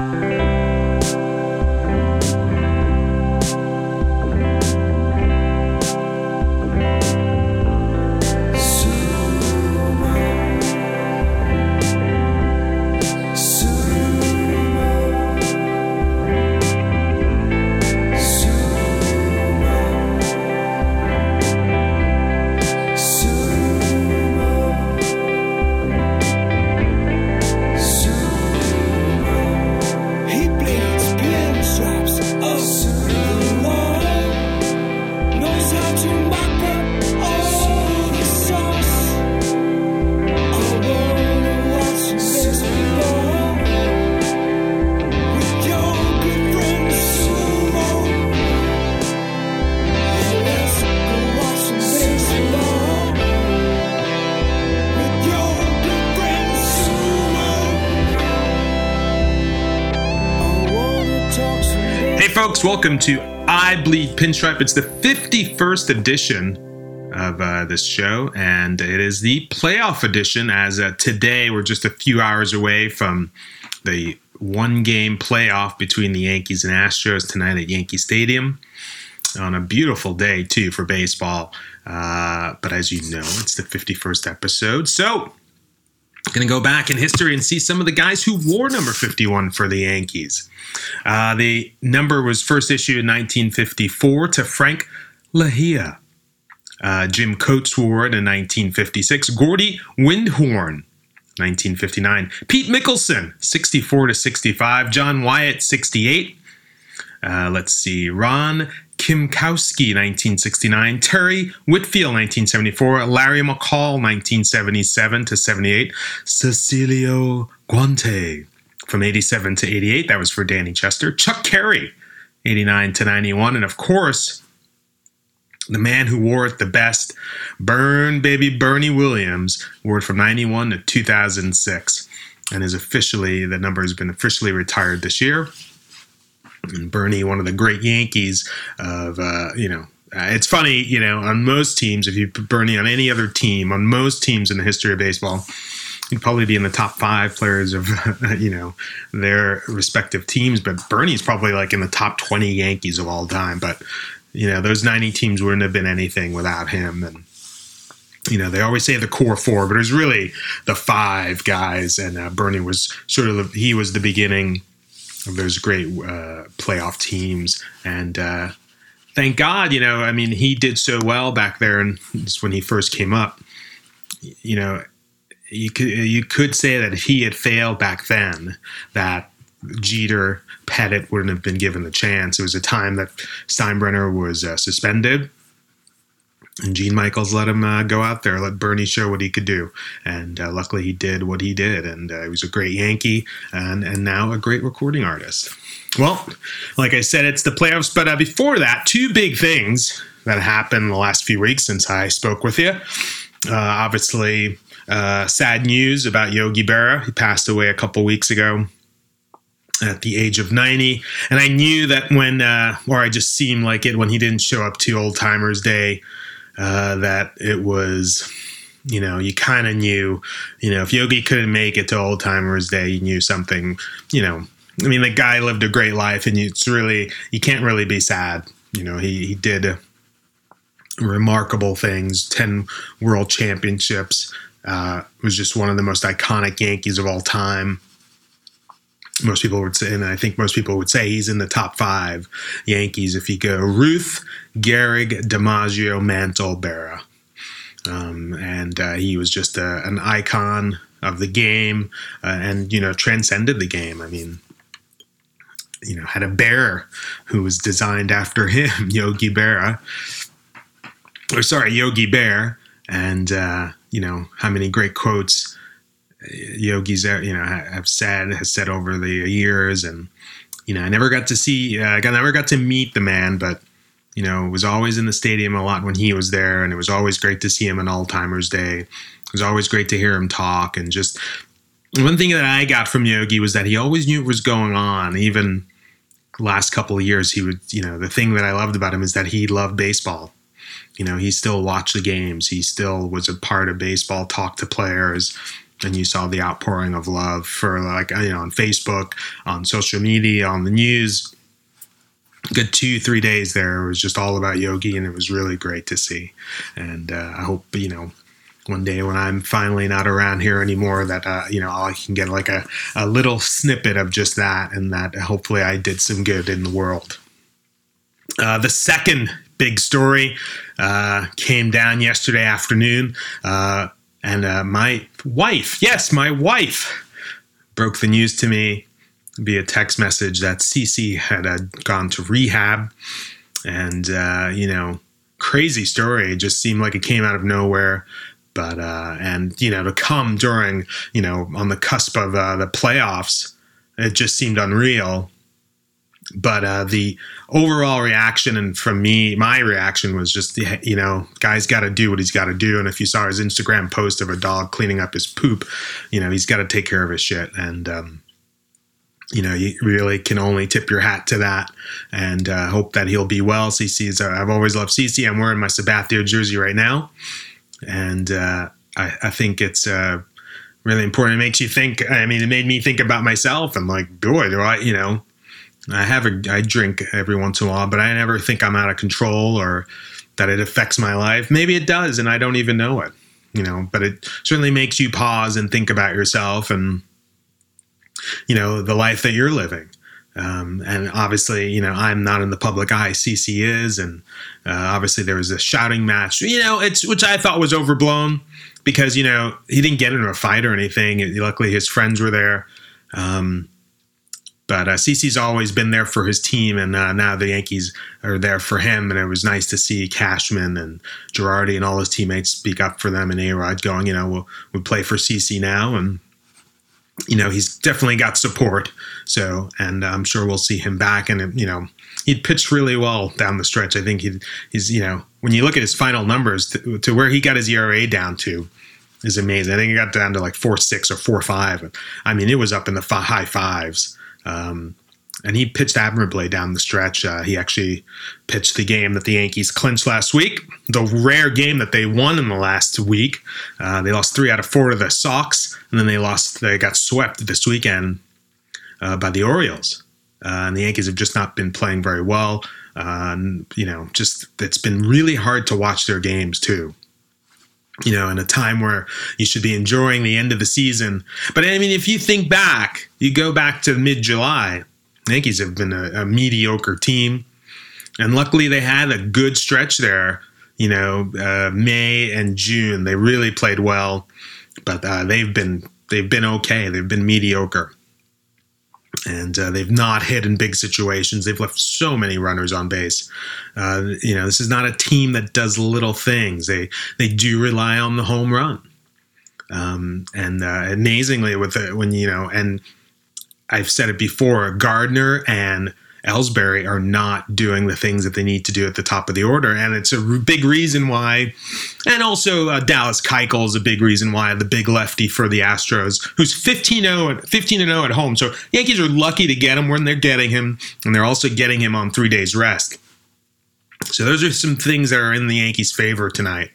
He folks, welcome to I Bleed Pinstripe. It's the 51st edition of uh, this show, and it is the playoff edition. As uh, today, we're just a few hours away from the one game playoff between the Yankees and Astros tonight at Yankee Stadium on a beautiful day, too, for baseball. Uh, but as you know, it's the 51st episode. So, going to go back in history and see some of the guys who wore number 51 for the Yankees. Uh, the number was first issued in 1954 to Frank Leja. Uh, Jim Coates wore it in 1956. Gordy Windhorn, 1959. Pete Mikkelsen, 64 to 65. John Wyatt, 68. Uh, let's see. Ron Klimkowski, 1969. Terry Whitfield, 1974. Larry McCall, 1977 to 78. Cecilio Guante, from 87 to 88. That was for Danny Chester. Chuck Cary, 89 to 91. And of course, the man who wore it the best, Burn Baby Bernie Williams, wore it from 91 to 2006. And is officially, the number has been officially retired this year. And Bernie, one of the great Yankees of, uh, you know, uh, it's funny, you know, on most teams, if you put Bernie on any other team, on most teams in the history of baseball, he'd probably be in the top five players of, you know, their respective teams. But Bernie's probably like in the top 20 Yankees of all time. But, you know, those 90 teams wouldn't have been anything without him. And, you know, they always say the core four, but it was really the five guys. And uh, Bernie was sort of, the, he was the beginning of those great uh, playoff teams. And uh, thank God, you know, I mean, he did so well back there, and when he first came up, you know, you could you could say that if he had failed back then, that Jeter, Pettitte wouldn't have been given the chance. It was a time that Steinbrenner was uh, suspended. And Gene Michaels let him uh, go out there, let Bernie show what he could do, and uh, luckily he did what he did, and uh, he was a great Yankee, and and now a great recording artist. Well, like I said, it's the playoffs, but uh, before that, two big things that happened the last few weeks since I spoke with you. Uh, obviously, uh, sad news about Yogi Berra. He passed away a couple weeks ago at the age of 90. And I knew that when, uh, or I just seemed like it when he didn't show up to Old Timers Day, uh, that it was, you know, you kind of knew, you know, if Yogi couldn't make it to Old Timers Day, you knew something, you know. I mean, the guy lived a great life, and it's really, you can't really be sad. You know, he, he did remarkable things 10 world championships, uh, was just one of the most iconic Yankees of all time most people would say, and I think most people would say he's in the top five Yankees if you go Ruth, Gehrig, DiMaggio, Mantle, Berra. Um, and uh, he was just a, an icon of the game uh, and, you know, transcended the game. I mean, you know, had a bear who was designed after him, Yogi Berra. Or sorry, Yogi Bear. And, uh, you know, how many great quotes yogis you know have said has said over the years and you know i never got to see uh, i never got to meet the man but you know was always in the stadium a lot when he was there and it was always great to see him on Old Timers Day. It was always great to hear him talk and just one thing that i got from yogi was that he always knew what was going on. Even last couple of years he would you know the thing that i loved about him is that he loved baseball. You know he still watched the games. He still was a part of baseball talked to players and you saw the outpouring of love for like you know on Facebook, on social media, on the news. Good two three days there it was just all about Yogi, and it was really great to see. And uh, I hope you know one day when I'm finally not around here anymore that uh, you know I can get like a, a little snippet of just that, and that hopefully I did some good in the world. Uh, the second big story uh, came down yesterday afternoon. And uh, my wife, yes, my wife, broke the news to me via text message that Cece had uh, gone to rehab. And, uh, you know, crazy story. It just seemed like it came out of nowhere. But, uh, and, you know, to come during, you know, on the cusp of uh, the playoffs, it just seemed unreal but uh, the overall reaction and from me my reaction was just you know guy's got to do what he's got to do. And if you saw his instagram post of a dog cleaning up his poop you know he's got to take care of his shit. And um, you know you really can only tip your hat to that. And uh, hope that he'll be well. Cc is uh, i've always loved cc i'm wearing my sabathia jersey right now. And uh, I, I, think it's uh, really important. It makes you think i mean it made me think about myself. And like boy do i you know I have a I drink every once in a while, but I never think I'm out of control or that it affects my life. Maybe it does, and I don't even know it. You know, but it certainly makes you pause and think about yourself and you know the life that you're living. Um, and obviously, you know, I'm not in the public eye. CC is, and uh, obviously there was a shouting match. You know, it's which I thought was overblown because you know he didn't get into a fight or anything. Luckily, his friends were there. Um, but uh, CC's always been there for his team, and uh, now the Yankees are there for him. And it was nice to see Cashman and Girardi and all his teammates speak up for them. And A Rod going, you know, we'll, we'll play for CC now. And, you know, he's definitely got support. So, and I'm sure we'll see him back. And, you know, he pitched really well down the stretch. I think he, he's, you know, when you look at his final numbers to, to where he got his ERA down to, is amazing. I think it got down to like four six or four five. I mean, it was up in the high fives. Um, and he pitched admirably down the stretch. Uh, he actually pitched the game that the Yankees clinched last week, the rare game that they won in the last week. Uh, they lost three out of four to the Sox, and then they lost. They got swept this weekend uh, by the Orioles. Uh, and the Yankees have just not been playing very well. Uh, you know, just it's been really hard to watch their games too you know, in a time where you should be enjoying the end of the season. But I mean, if you think back, you go back to mid July, Yankees have been a, a, mediocre team. And luckily, they had a good stretch there. You know, uh, May and June, they really played well, but uh, they've been they've been okay. They've been mediocre and uh, they've not hit in big situations. They've left so many runners on base. Uh, you know, this is not a team that does little things. They they do rely on the home run, um, and uh, amazingly, with the, when you know, and I've said it before, Gardner and Ellsbury are not doing the things that they need to do at the top of the order, and it's a big reason why. And also, uh, Dallas Keuchel is a big reason why the big lefty for the Astros, who's 15-0, 15 0 at home. So Yankees are lucky to get him when they're getting him, and they're also getting him on three days rest. So those are some things that are in the Yankees' favor tonight.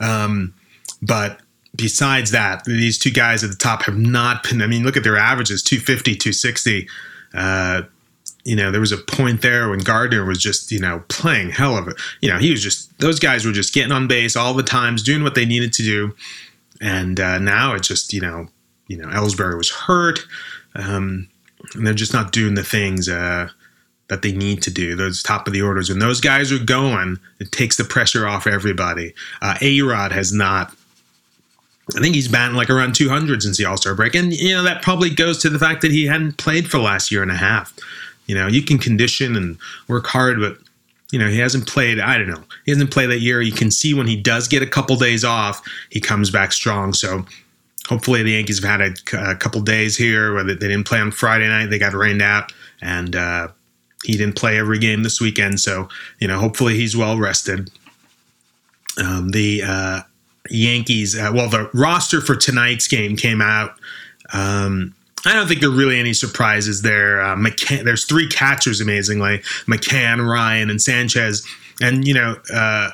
Um, but besides that, these two guys at the top have not been. I mean, look at their averages: 250, 260. Uh, you know, there was a point there when Gardner was just, you know, playing hell of it. You know, he was just, those guys were just getting on base all the times, doing what they needed to do. And uh, now it's just, you know, you know, Ellsbury was hurt. Um, and they're just not doing the things uh, that they need to do. Those top of the orders. When those guys are going, it takes the pressure off everybody. Uh, A Rod has not I think he's batting like around 200 since the All Star break. And, you know, that probably goes to the fact that he hadn't played for the last year and a half. You know, you can condition and work hard, but you know, he hasn't played, I don't know, he hasn't played that year. You can see when he does get a couple days off, he comes back strong. So hopefully the Yankees have had a, a couple days here where they didn't play on Friday night, they got rained out, and uh, he didn't play every game this weekend. So, you know, hopefully he's well rested. Um, the uh, Yankees, uh, well, the roster for tonight's game came out. Um, I don't think there are really any surprises there. Uh, McCann, there's three catchers, amazingly McCann, Ryan, and Sanchez. And, you know, uh,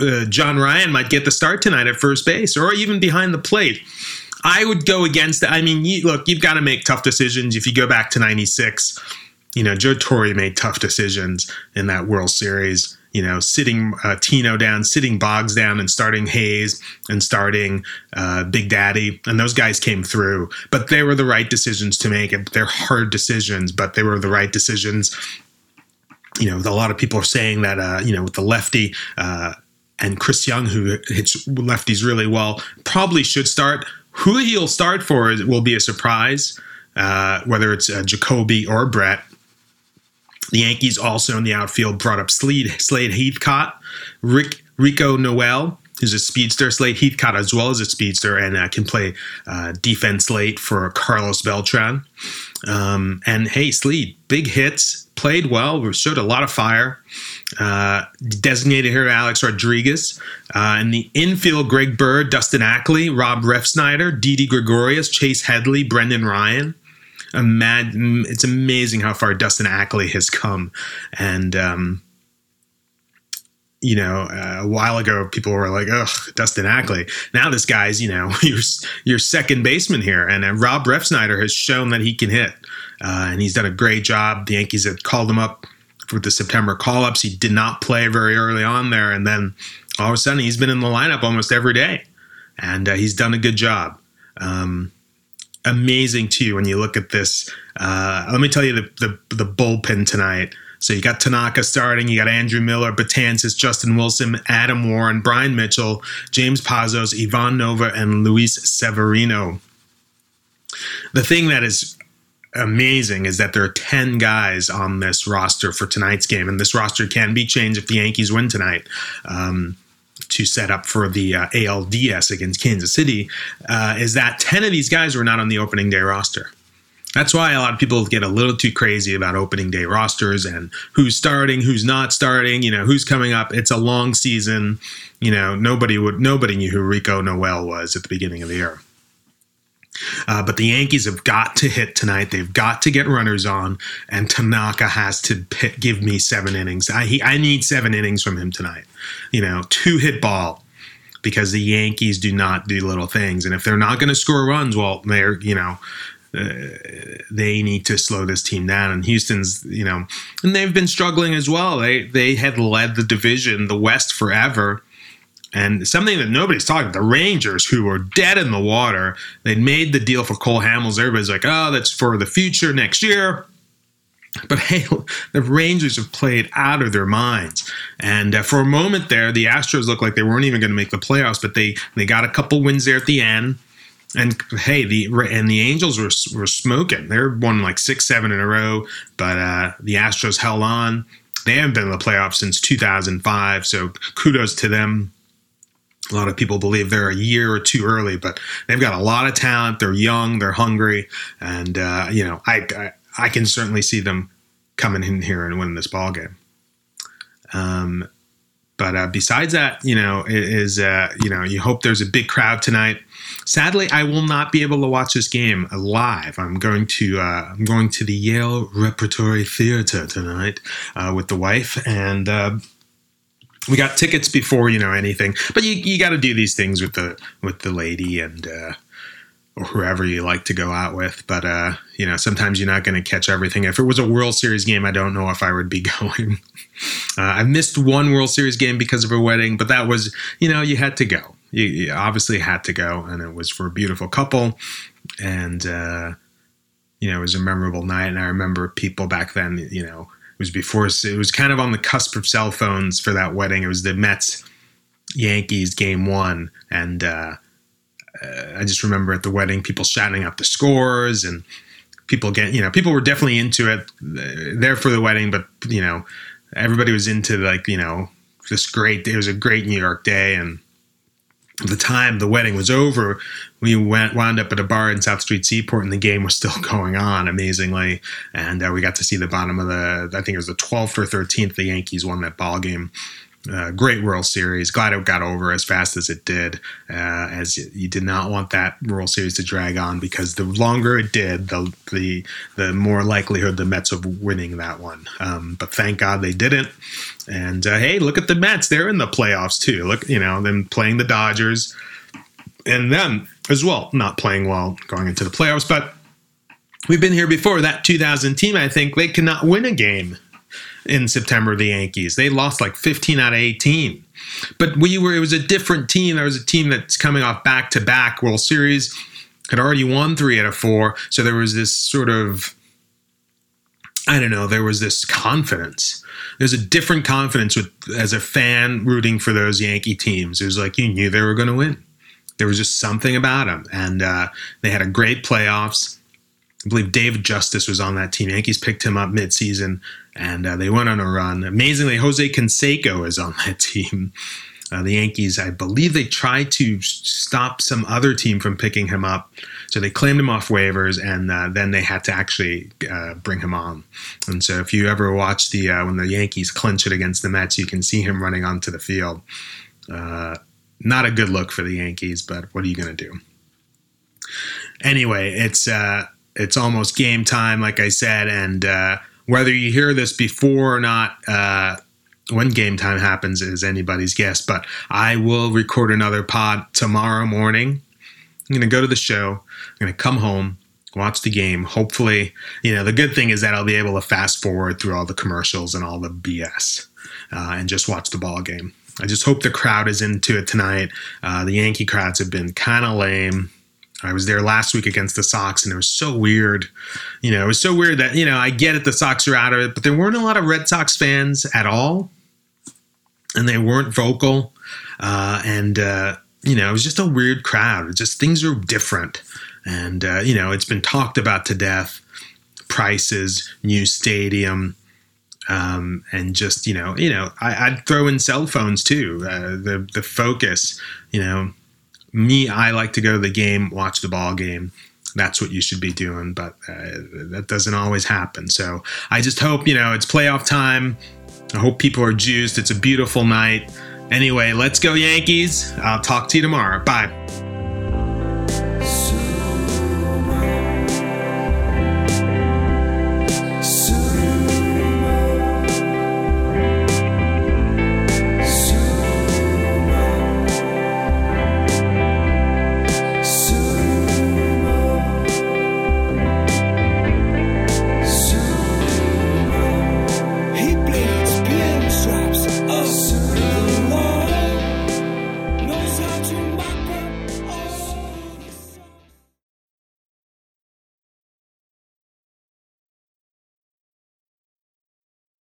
uh, John Ryan might get the start tonight at first base or even behind the plate. I would go against it. I mean, you, look, you've got to make tough decisions. If you go back to '96, you know, Joe Torre made tough decisions in that World Series. You know, sitting uh, Tino down, sitting Boggs down, and starting Hayes and starting uh, Big Daddy, and those guys came through. But they were the right decisions to make. They're hard decisions, but they were the right decisions. You know, a lot of people are saying that. Uh, you know, with the lefty. Uh, and Chris Young, who hits lefties really well, probably should start. Who he'll start for will be a surprise, uh, whether it's uh, Jacoby or Brett. The Yankees also in the outfield brought up Slade, Slade Heathcott, Rick, Rico Noel, who's a speedster. Slade Heathcott as well as a speedster and uh, can play uh, defense late for Carlos Beltran. Um, and hey, Slade, big hits, played well, showed a lot of fire. Uh, designated hitter Alex Rodriguez. Uh, in the infield, Greg Bird, Dustin Ackley, Rob Refsnyder, Didi Gregorius, Chase Headley, Brendan Ryan. Mad, it's amazing how far Dustin Ackley has come. And, um, you know, uh, a while ago, people were like, "Ugh, Dustin Ackley." Now this guy's, you know, your your second baseman here, and uh, Rob Refsnyder has shown that he can hit, uh, and he's done a great job. The Yankees had called him up for the September call ups. He did not play very early on there, and then all of a sudden he's been in the lineup almost every day, and uh, he's done a good job. Um, amazing too when you look at this. Uh, let me tell you the, the, the bullpen tonight. So you got Tanaka starting, you got Andrew Miller, Betances, Justin Wilson, Adam Warren, Bryan Mitchell, James Pazos, Ivan Nova, and Luis Severino. The thing that is amazing is that there are 10 guys on this roster for tonight's game, and this roster can be changed if the Yankees win tonight. Um, to set up for the uh, ALDS against Kansas City, uh, is that 10 of these guys were not on the opening day roster. That's why a lot of people get a little too crazy about opening day rosters and who's starting, who's not starting, you know, who's coming up. It's a long season. You know, nobody would nobody knew who Rico Noel was at the beginning of the year. Uh, but the Yankees have got to hit tonight. They've got to get runners on, and Tanaka has to hit, give me seven innings. I he, I need seven innings from him tonight. You know, two hit ball because the Yankees do not do little things, and if they're not going to score runs, well, they're you know. Uh, they need to slow this team down, and Houston's, you know, and they've been struggling as well. They they had led the division, the West, forever, and something that nobody's talking the Rangers, who were dead in the water, they'd made the deal for Cole Hamels. Everybody's like, oh, that's for the future next year. But hey, the Rangers have played out of their minds. And uh, for a moment there, the Astros looked like they weren't even going to make the playoffs, but they, they got a couple wins there at the end. And hey, the and the Angels were were smoking. They're won like six, seven in a row, but uh, the Astros held on. They haven't been in the playoffs since 2005, so kudos to them a lot of people believe they're a year or two early, but they've got a lot of talent. They're young, they're hungry, and uh, you know, I, I, I can certainly see them coming in here and winning this ball game. Um, but uh, besides that, you know, is uh, you know, you hope there's a big crowd tonight. Sadly, I will not be able to watch this game live. I'm going to uh, I'm going to the Yale Repertory Theater tonight uh, with the wife, and uh, we got tickets before you know anything. But you, you got to do these things with the with the lady and uh, or whoever you like to go out with. But uh, you know sometimes you're not going to catch everything. If it was a world series game i don't know if i would be going. Uh, i missed one world series game because of a wedding but that was you know you had to go. You, you obviously had to go and it was for a beautiful couple. And uh, you know it was a memorable night and i remember people back then you know was before it was kind of on the cusp of cell phones for that wedding. It was the Mets Yankees game one, and uh, uh, I just remember at the wedding people shouting out the scores and people getting you know people were definitely into it uh, there for the wedding, but you know everybody was into like you know this great. It was a great New York day and the time the wedding was over, we went wound up at a bar in South Street Seaport, and the game was still going on amazingly. And uh, we got to see the bottom of the, I think it was the 12th or 13th. The Yankees won that ball game. Uh, great World Series. Glad it got over as fast as it did, uh, as you did not want that World Series to drag on because the longer it did, the the the more likelihood the Mets of winning that one. Um, but thank God they didn't. And uh, hey, look at the Mets; they're in the playoffs too. Look, you know them playing the Dodgers, and them as well, not playing well going into the playoffs. But we've been here before. That 2000 team, I think, they cannot win a game in September. The Yankees they lost like 15 out of 18. But we were it was a different team. There was a team that's coming off back to back World Series, had already won three out of four. So there was this sort of I don't know, there was this confidence. There's a different confidence with as a fan rooting for those Yankee teams. It was like you knew they were going to win. There was just something about them, and uh, they had a great playoffs. I believe David Justice was on that team. Yankees picked him up midseason, and uh, they went on a run. Amazingly, Jose Canseco is on that team. Uh, the Yankees, I believe they tried to stop some other team from picking him up. So they claimed him off waivers, and uh, then they had to actually uh, bring him on. And so if you ever watch the uh, when the Yankees clinch it against the Mets, you can see him running onto the field. Uh, not a good look for the Yankees, but what are you going to do? Anyway, it's uh, it's almost game time, like I said, and whether you hear this before or not when game time happens is anybody's guess, but I will record another pod tomorrow morning. I'm going to go to the show. I'm going to come home, watch the game. Hopefully, you know, the good thing is that I'll be able to fast forward through all the commercials and all the BS uh, and just watch the ball game. I just hope the crowd is into it tonight. Uh, the Yankee crowds have been kind of lame. I was there last week against the Sox, and it was so weird. You know, it was so weird that, you know, I get it, the Sox are out of it, but there weren't a lot of Red Sox fans at all and they weren't vocal. Uh, and, uh, you know, it was just a weird crowd. just things are different. And, uh, you know, it's been talked about to death prices, new stadium. Um, and just you know, you know, I, would throw in cell phones too. Uh, the the focus, you know, me, I like to go to the game, watch the ball game. That's what you should be doing, but uh, that doesn't always happen. So I just hope you know it's playoff time. I hope people are juiced. It's a beautiful night. Anyway, let's go, Yankees. I'll talk to you tomorrow. Bye.